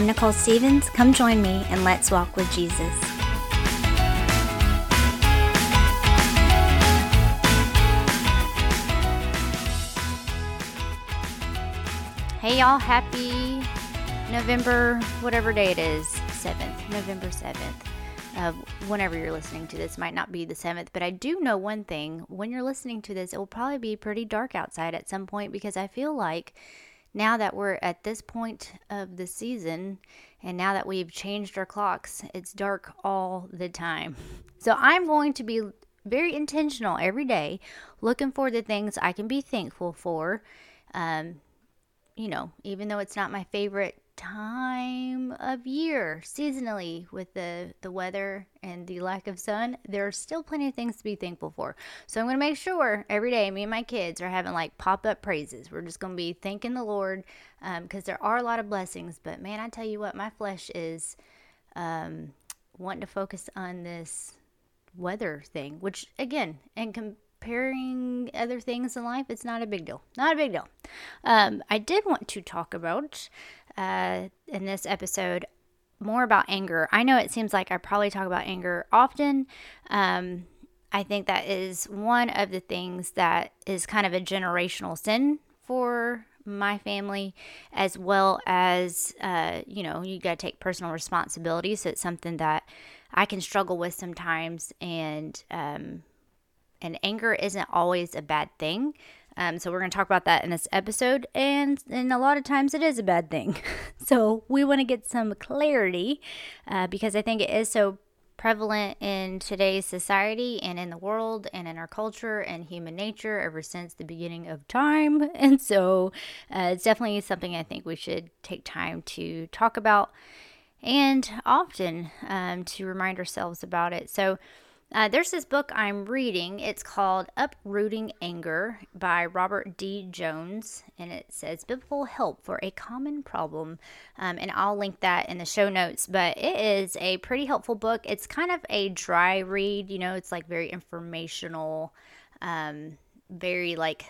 I'm Nicole Stevens. Come join me and let's walk with Jesus. Hey, y'all, happy November, whatever day it is, 7th, November 7th. Uh, whenever you're listening to this, might not be the 7th, but I do know one thing. When you're listening to this, it will probably be pretty dark outside at some point because I feel like now that we're at this point of the season and now that we've changed our clocks, it's dark all the time. So I'm going to be very intentional every day looking for the things I can be thankful for. Um, you know, even though it's not my favorite time of year seasonally with the the weather and the lack of sun there are still plenty of things to be thankful for so i'm going to make sure every day me and my kids are having like pop-up praises we're just going to be thanking the lord because um, there are a lot of blessings but man i tell you what my flesh is um, wanting to focus on this weather thing which again and com- comparing other things in life, it's not a big deal. Not a big deal. Um, I did want to talk about uh, in this episode more about anger. I know it seems like I probably talk about anger often. Um, I think that is one of the things that is kind of a generational sin for my family, as well as, uh, you know, you got to take personal responsibility. So it's something that I can struggle with sometimes. And, um, and anger isn't always a bad thing. Um, so we're going to talk about that in this episode, and and a lot of times it is a bad thing. so we want to get some clarity uh, because I think it is so prevalent in today's society and in the world and in our culture and human nature ever since the beginning of time. And so uh, it's definitely something I think we should take time to talk about and often um, to remind ourselves about it. So uh, there's this book I'm reading. It's called Uprooting Anger by Robert D. Jones, and it says Biblical Help for a Common Problem. Um, and I'll link that in the show notes. But it is a pretty helpful book. It's kind of a dry read, you know, it's like very informational, um, very like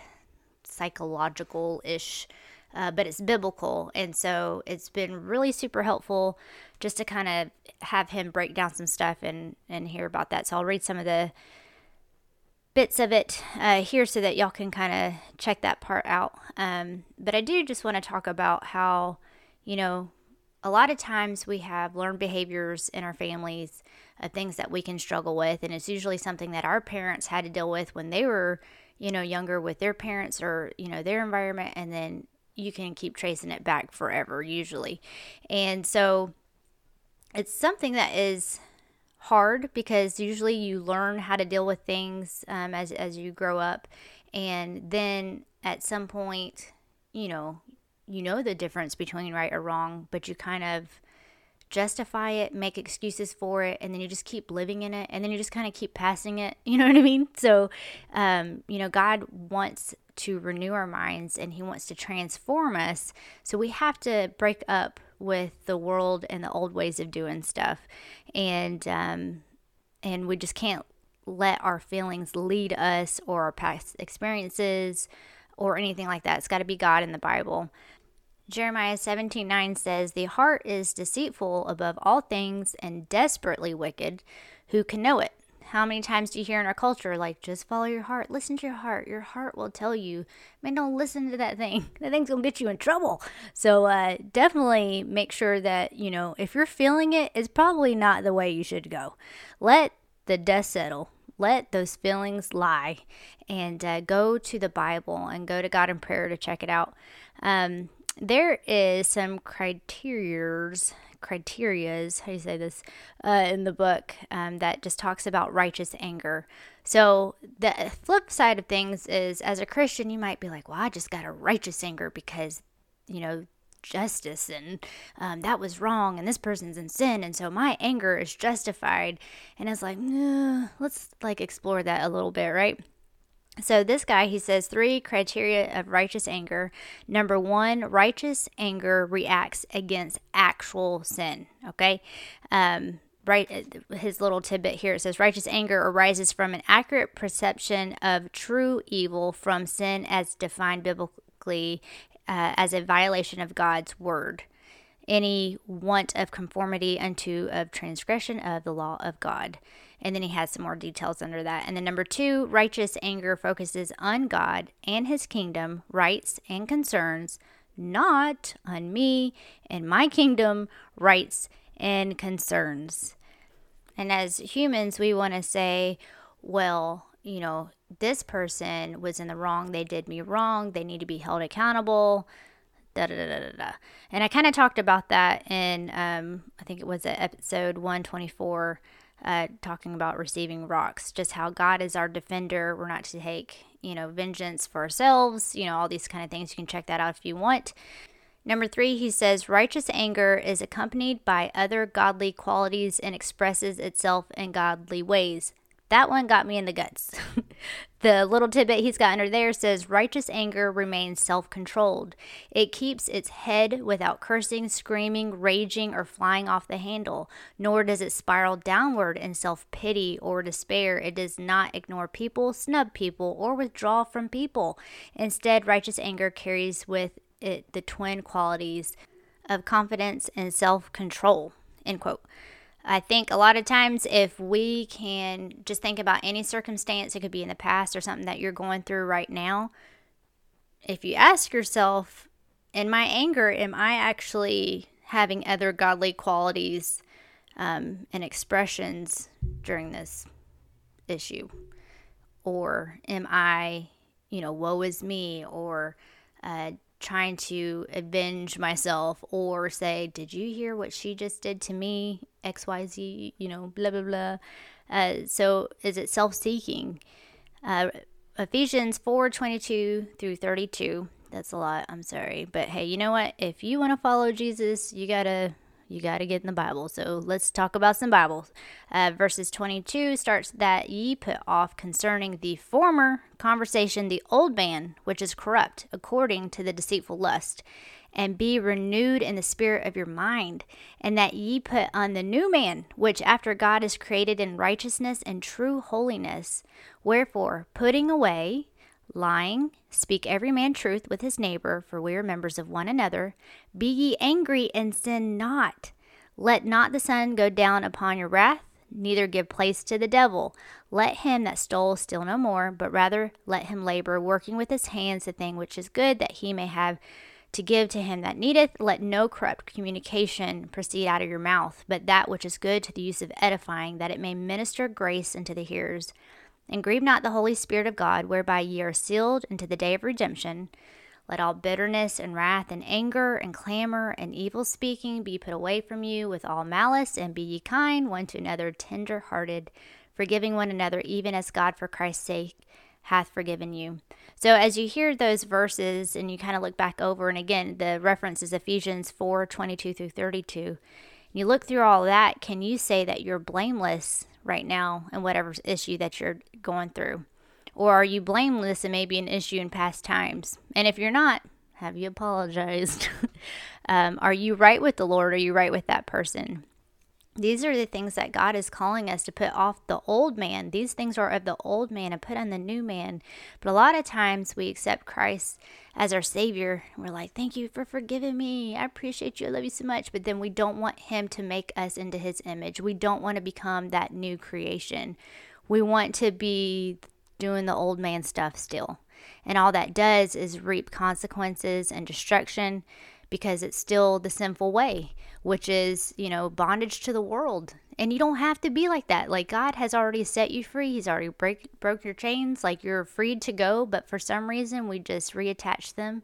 psychological ish uh, but it's biblical. And so it's been really super helpful just to kind of have him break down some stuff and, and hear about that. So I'll read some of the bits of it uh, here so that y'all can kind of check that part out. Um, but I do just want to talk about how, you know, a lot of times we have learned behaviors in our families of things that we can struggle with. And it's usually something that our parents had to deal with when they were, you know, younger with their parents or, you know, their environment. And then you can keep tracing it back forever usually. And so it's something that is hard because usually you learn how to deal with things um, as, as you grow up. And then at some point, you know, you know the difference between right or wrong, but you kind of justify it, make excuses for it, and then you just keep living in it, and then you just kind of keep passing it. You know what I mean? So, um, you know, God wants to renew our minds and He wants to transform us. So we have to break up with the world and the old ways of doing stuff, and um, and we just can't let our feelings lead us or our past experiences or anything like that. It's got to be God in the Bible. Jeremiah 17 9 says, The heart is deceitful above all things and desperately wicked. Who can know it? How many times do you hear in our culture, like, just follow your heart, listen to your heart? Your heart will tell you, man, don't listen to that thing. That thing's gonna get you in trouble. So, uh, definitely make sure that, you know, if you're feeling it, it's probably not the way you should go. Let the dust settle. Let those feelings lie and uh, go to the Bible and go to God in prayer to check it out. Um, there is some criterias criterias how do you say this uh, in the book um, that just talks about righteous anger. So the flip side of things is as a christian you might be like well i just got a righteous anger because you know justice and um, that was wrong and this person's in sin and so my anger is justified. And it's like let's like explore that a little bit right so, this guy, he says three criteria of righteous anger. Number one, righteous anger reacts against actual sin. Okay. Um, right his little tidbit here it says righteous anger arises from an accurate perception of true evil from sin as defined biblically uh, as a violation of god's word any want of conformity unto of transgression of the law of God. And then he has some more details under that. And then number two, righteous anger focuses on God and his kingdom, rights, and concerns, not on me and my kingdom, rights, and concerns. And as humans, we want to say, well, you know, this person was in the wrong. They did me wrong. They need to be held accountable. Da, da, da. And I kind of talked about that in, um, I think it was episode 124, uh, talking about receiving rocks, just how God is our defender. We're not to take, you know, vengeance for ourselves, you know, all these kind of things. You can check that out if you want. Number three, he says, righteous anger is accompanied by other godly qualities and expresses itself in godly ways. That one got me in the guts. the little tidbit he's got under there says righteous anger remains self controlled. It keeps its head without cursing, screaming, raging, or flying off the handle, nor does it spiral downward in self pity or despair. It does not ignore people, snub people, or withdraw from people. Instead, righteous anger carries with it the twin qualities of confidence and self control. End quote. I think a lot of times, if we can just think about any circumstance, it could be in the past or something that you're going through right now. If you ask yourself, in my anger, am I actually having other godly qualities um, and expressions during this issue? Or am I, you know, woe is me? Or uh, trying to avenge myself or say, Did you hear what she just did to me? XYZ, you know, blah, blah, blah. Uh, so is it self seeking? Uh, Ephesians 4 22 through 32. That's a lot. I'm sorry. But hey, you know what? If you want to follow Jesus, you got to you got to get in the Bible. So let's talk about some Bibles. Uh, verses 22 starts that ye put off concerning the former conversation the old man, which is corrupt, according to the deceitful lust, and be renewed in the spirit of your mind, and that ye put on the new man, which after God is created in righteousness and true holiness. Wherefore, putting away lying, speak every man truth with his neighbor, for we are members of one another. Be ye angry and sin not. Let not the sun go down upon your wrath, neither give place to the devil. Let him that stole steal no more, but rather let him labor, working with his hands the thing which is good, that he may have to give to him that needeth. Let no corrupt communication proceed out of your mouth, but that which is good to the use of edifying, that it may minister grace unto the hearers. And grieve not the Holy Spirit of God, whereby ye are sealed unto the day of redemption. Let all bitterness and wrath and anger and clamor and evil speaking be put away from you with all malice, and be ye kind one to another, tender hearted, forgiving one another, even as God for Christ's sake hath forgiven you. So as you hear those verses and you kind of look back over, and again, the reference is Ephesians 4 22 through 32. You look through all that, can you say that you're blameless right now in whatever issue that you're going through? Or are you blameless and maybe an issue in past times? And if you're not, have you apologized? um, are you right with the Lord? Are you right with that person? These are the things that God is calling us to put off the old man. These things are of the old man and put on the new man. But a lot of times we accept Christ as our Savior. We're like, thank you for forgiving me. I appreciate you. I love you so much. But then we don't want Him to make us into His image. We don't want to become that new creation. We want to be doing the old man stuff still. And all that does is reap consequences and destruction because it's still the sinful way, which is, you know, bondage to the world. And you don't have to be like that. Like God has already set you free. He's already break broke your chains. Like you're freed to go, but for some reason we just reattach them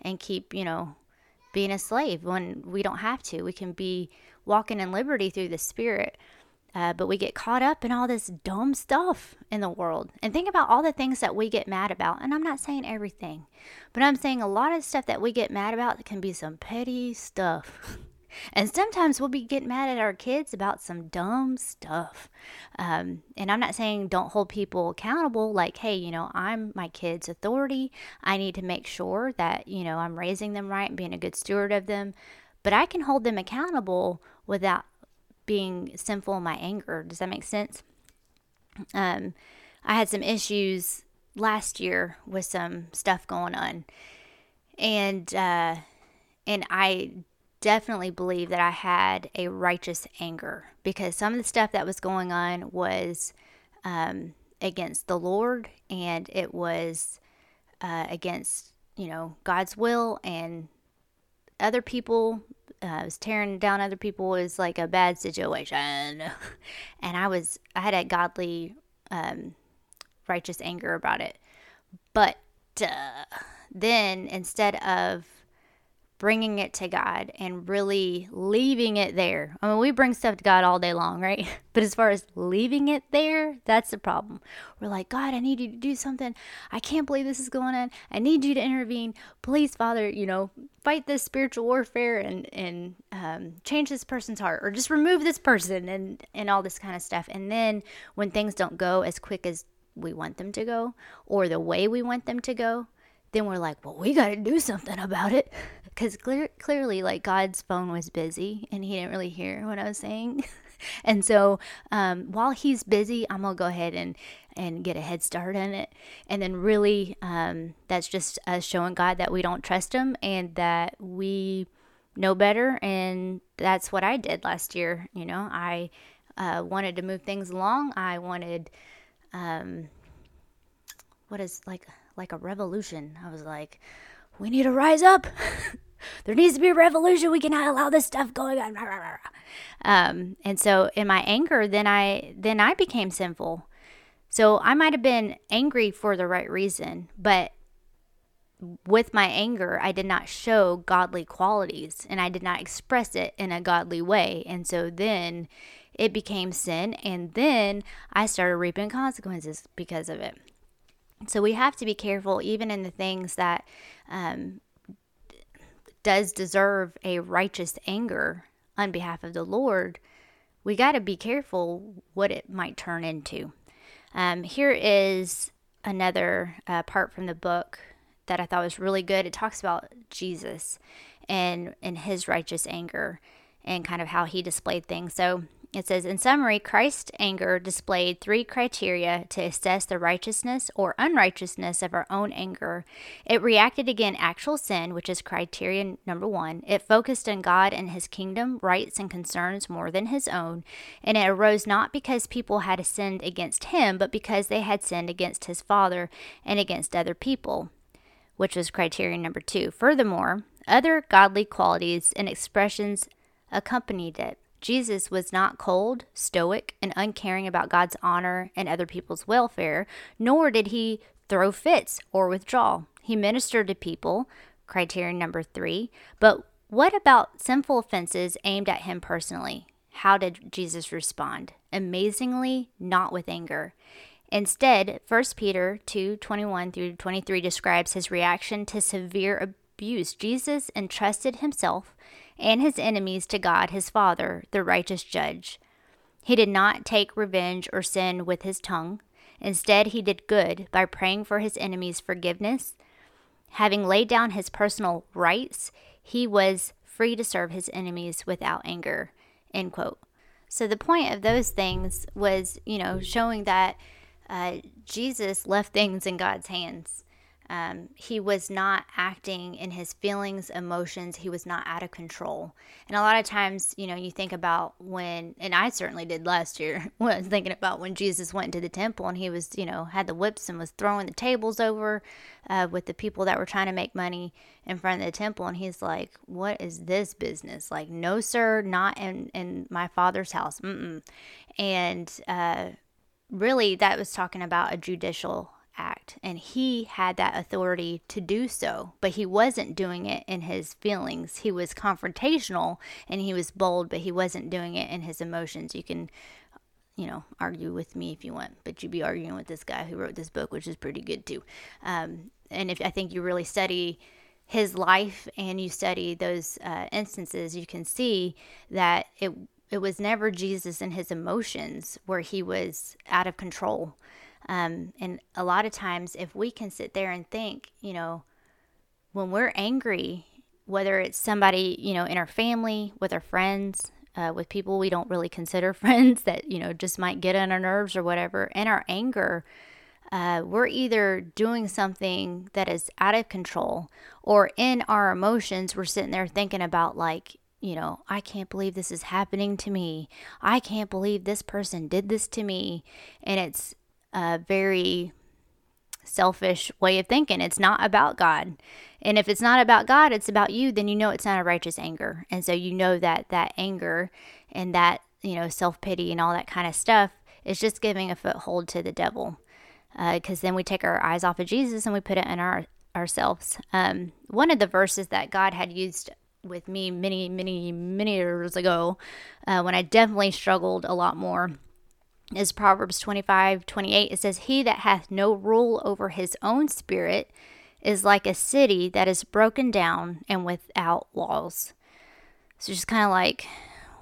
and keep, you know, being a slave when we don't have to. We can be walking in liberty through the spirit. Uh, but we get caught up in all this dumb stuff in the world. And think about all the things that we get mad about. And I'm not saying everything, but I'm saying a lot of stuff that we get mad about can be some petty stuff. and sometimes we'll be getting mad at our kids about some dumb stuff. Um, and I'm not saying don't hold people accountable, like, hey, you know, I'm my kid's authority. I need to make sure that, you know, I'm raising them right and being a good steward of them. But I can hold them accountable without being sinful in my anger. Does that make sense? Um, I had some issues last year with some stuff going on, and uh, and I definitely believe that I had a righteous anger because some of the stuff that was going on was um, against the Lord and it was uh, against, you know, God's will and other people. Uh, was tearing down other people was like a bad situation, and I was I had a godly, um, righteous anger about it. But uh, then instead of bringing it to God and really leaving it there. I mean, we bring stuff to God all day long, right? But as far as leaving it there, that's the problem. We're like, God, I need you to do something. I can't believe this is going on. I need you to intervene. Please, Father, you know, fight this spiritual warfare and and um, change this person's heart, or just remove this person and and all this kind of stuff. And then when things don't go as quick as we want them to go, or the way we want them to go, then we're like, well, we got to do something about it. Because clear, clearly like god's phone was busy and he didn't really hear what i was saying. And so um, while he's busy i'm gonna go ahead and and get a head start on it. And then really um, that's just us showing god that we don't trust him and that we know better. And that's what i did last year you know? I uh, wanted to move things along. I wanted um, what is like like a revolution i was like we need to rise up there needs to be a revolution. We cannot allow this stuff going on. Um, and so in my anger, then I then I became sinful. So I might have been angry for the right reason, but with my anger, I did not show godly qualities and I did not express it in a godly way. And so then it became sin. And then I started reaping consequences because of it. So we have to be careful, even in the things that um, does deserve a righteous anger on behalf of the Lord, we got to be careful what it might turn into. Um, here is another uh, part from the book that I thought was really good. It talks about Jesus and and his righteous anger and kind of how he displayed things. So it says, in summary, Christ's anger displayed three criteria to assess the righteousness or unrighteousness of our own anger. It reacted against actual sin, which is criterion number one. It focused on God and his kingdom, rights, and concerns more than his own. And it arose not because people had sinned against him, but because they had sinned against his Father and against other people, which was criterion number two. Furthermore, other godly qualities and expressions accompanied it. Jesus was not cold, stoic, and uncaring about God's honor and other people's welfare, nor did he throw fits or withdraw. He ministered to people, criterion number three. But what about sinful offenses aimed at him personally? How did Jesus respond? Amazingly, not with anger. Instead, 1 Peter 2 21 through 23 describes his reaction to severe abuse. Jesus entrusted himself and his enemies to God his Father, the righteous judge. He did not take revenge or sin with his tongue. Instead, he did good by praying for his enemies' forgiveness. Having laid down his personal rights, he was free to serve his enemies without anger. End quote. So the point of those things was, you know, showing that uh, Jesus left things in God's hands. Um, he was not acting in his feelings, emotions. He was not out of control. And a lot of times, you know, you think about when, and I certainly did last year, when I was thinking about when Jesus went into the temple and he was, you know, had the whips and was throwing the tables over uh, with the people that were trying to make money in front of the temple. And he's like, what is this business? Like, no, sir, not in, in my father's house. Mm-mm. And uh, really, that was talking about a judicial act, and he had that authority to do so, but he wasn't doing it in his feelings. He was confrontational and he was bold, but he wasn't doing it in his emotions. You can, you know, argue with me if you want, but you'd be arguing with this guy who wrote this book, which is pretty good too. Um, and if I think you really study his life and you study those uh, instances, you can see that it it was never Jesus and his emotions where he was out of control. Um, and a lot of times, if we can sit there and think, you know, when we're angry, whether it's somebody, you know, in our family, with our friends, uh, with people we don't really consider friends that, you know, just might get on our nerves or whatever, in our anger, uh, we're either doing something that is out of control or in our emotions, we're sitting there thinking about, like, you know, I can't believe this is happening to me. I can't believe this person did this to me. And it's a very selfish way of thinking. It's not about God. And if it's not about God, it's about you, then you know it's not a righteous anger. And so you know that that anger and that, you know, self pity and all that kind of stuff is just giving a foothold to the devil. Because uh, then we take our eyes off of Jesus and we put it in our ourselves. Um, one of the verses that God had used with me many, many, many years ago, uh, when I definitely struggled a lot more, is Proverbs 25 28. It says, He that hath no rule over his own spirit is like a city that is broken down and without walls. So just kind of like,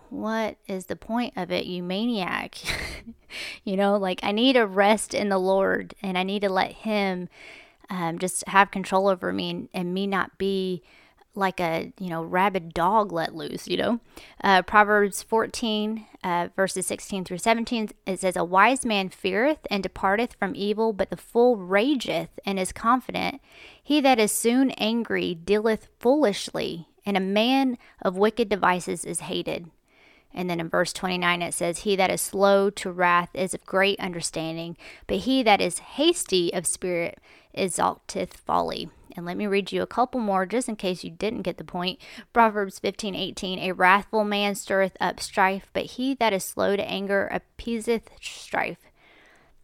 what is the point of it, you maniac? you know, like I need to rest in the Lord and I need to let Him um, just have control over me and, and me not be like a you know rabid dog let loose you know? Uh, proverbs 14 uh, verses 16 through 17 it says a wise man feareth and departeth from evil but the fool rageth and is confident. He that is soon angry dealeth foolishly and a man of wicked devices is hated and then in verse 29 it says he that is slow to wrath is of great understanding but he that is hasty of spirit exalteth folly and let me read you a couple more just in case you didn't get the point. Proverbs 15 18. A wrathful man stirreth up strife, but he that is slow to anger appeaseth strife.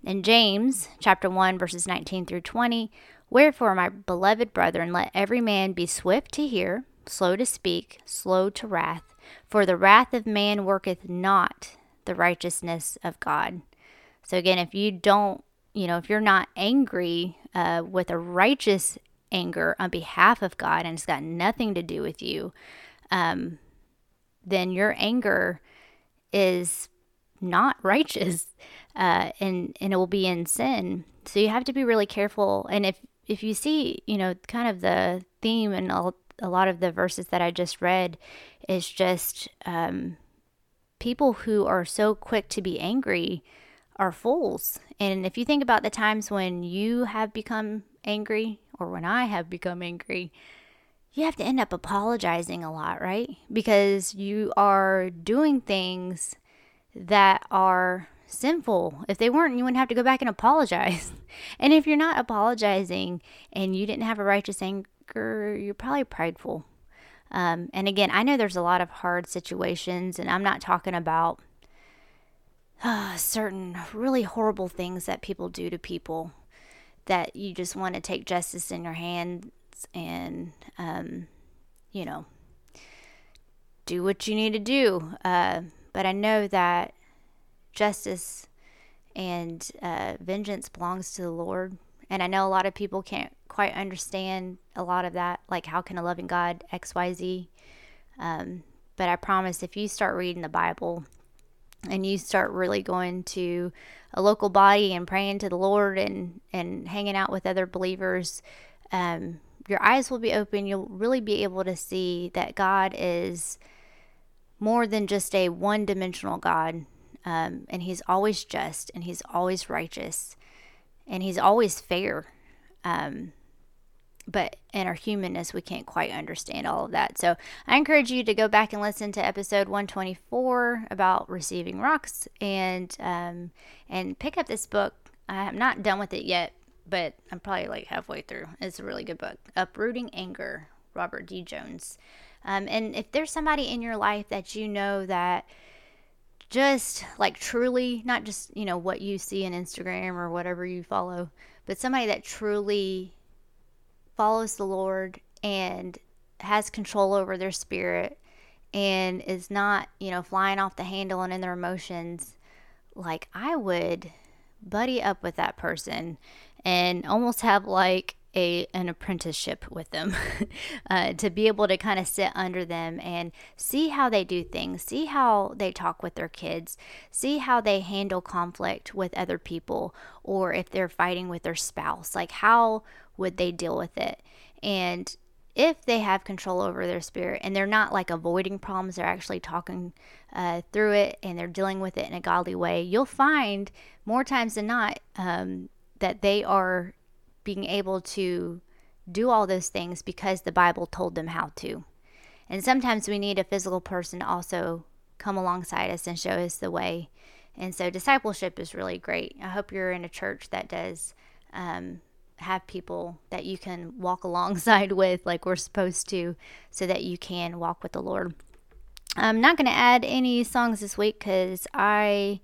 In James chapter 1, verses 19 through 20. Wherefore, my beloved brethren, let every man be swift to hear, slow to speak, slow to wrath. For the wrath of man worketh not the righteousness of God. So, again, if you don't, you know, if you're not angry uh, with a righteous anger on behalf of God and it's got nothing to do with you, um, then your anger is not righteous uh, and, and it will be in sin. So you have to be really careful. And if, if you see, you know, kind of the theme and a, a lot of the verses that I just read is just um, people who are so quick to be angry are fools. And if you think about the times when you have become angry or when I have become angry, you have to end up apologizing a lot, right? Because you are doing things that are sinful. If they weren't, you wouldn't have to go back and apologize. and if you're not apologizing and you didn't have a righteous you're probably prideful. Um, and again, I know there's a lot of hard situations, and I'm not talking about uh, certain really horrible things that people do to people that you just want to take justice in your hands and, um, you know, do what you need to do. Uh, but I know that justice and uh, vengeance belongs to the Lord. And I know a lot of people can't quite understand a lot of that. Like, how can a loving God X, Y, Z? Um, but I promise if you start reading the Bible, and you start really going to a local body and praying to the Lord and, and hanging out with other believers, um, your eyes will be open. You'll really be able to see that God is more than just a one dimensional God. Um, and He's always just and He's always righteous and He's always fair. Um, but in our humanness, we can't quite understand all of that. So I encourage you to go back and listen to episode 124 about receiving rocks and um, and pick up this book. I'm not done with it yet, but I'm probably like halfway through. It's a really good book. Uprooting Anger, Robert D. Jones. Um, and if there's somebody in your life that you know that just like truly, not just, you know, what you see in Instagram or whatever you follow, but somebody that truly follows the Lord and has control over their spirit and is not, you know, flying off the handle and in their emotions, like I would buddy up with that person and almost have like a an apprenticeship with them uh, to be able to kind of sit under them and see how they do things see how they talk with their kids see how they handle conflict with other people or if they're fighting with their spouse like how would they deal with it? And if they have control over their spirit and they're not like avoiding problems, they're actually talking uh, through it and they're dealing with it in a godly way, you'll find more times than not um, that they are being able to do all those things because the Bible told them how to. And sometimes we need a physical person also come alongside us and show us the way. And so discipleship is really great. I hope you're in a church that does um, have people that you can walk alongside with, like we're supposed to, so that you can walk with the Lord. I'm not going to add any songs this week because I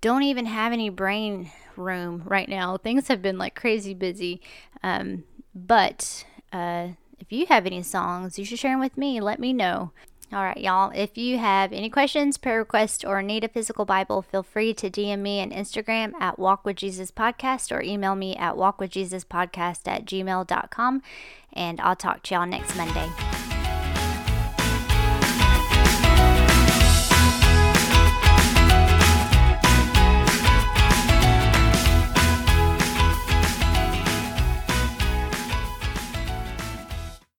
don't even have any brain room right now. Things have been like crazy busy. Um, but uh, if you have any songs, you should share them with me. Let me know. All right, y'all. If you have any questions, prayer requests, or need a physical Bible, feel free to DM me on Instagram at Walk with Jesus Podcast or email me at walkwithjesuspodcast at gmail.com. And I'll talk to y'all next Monday.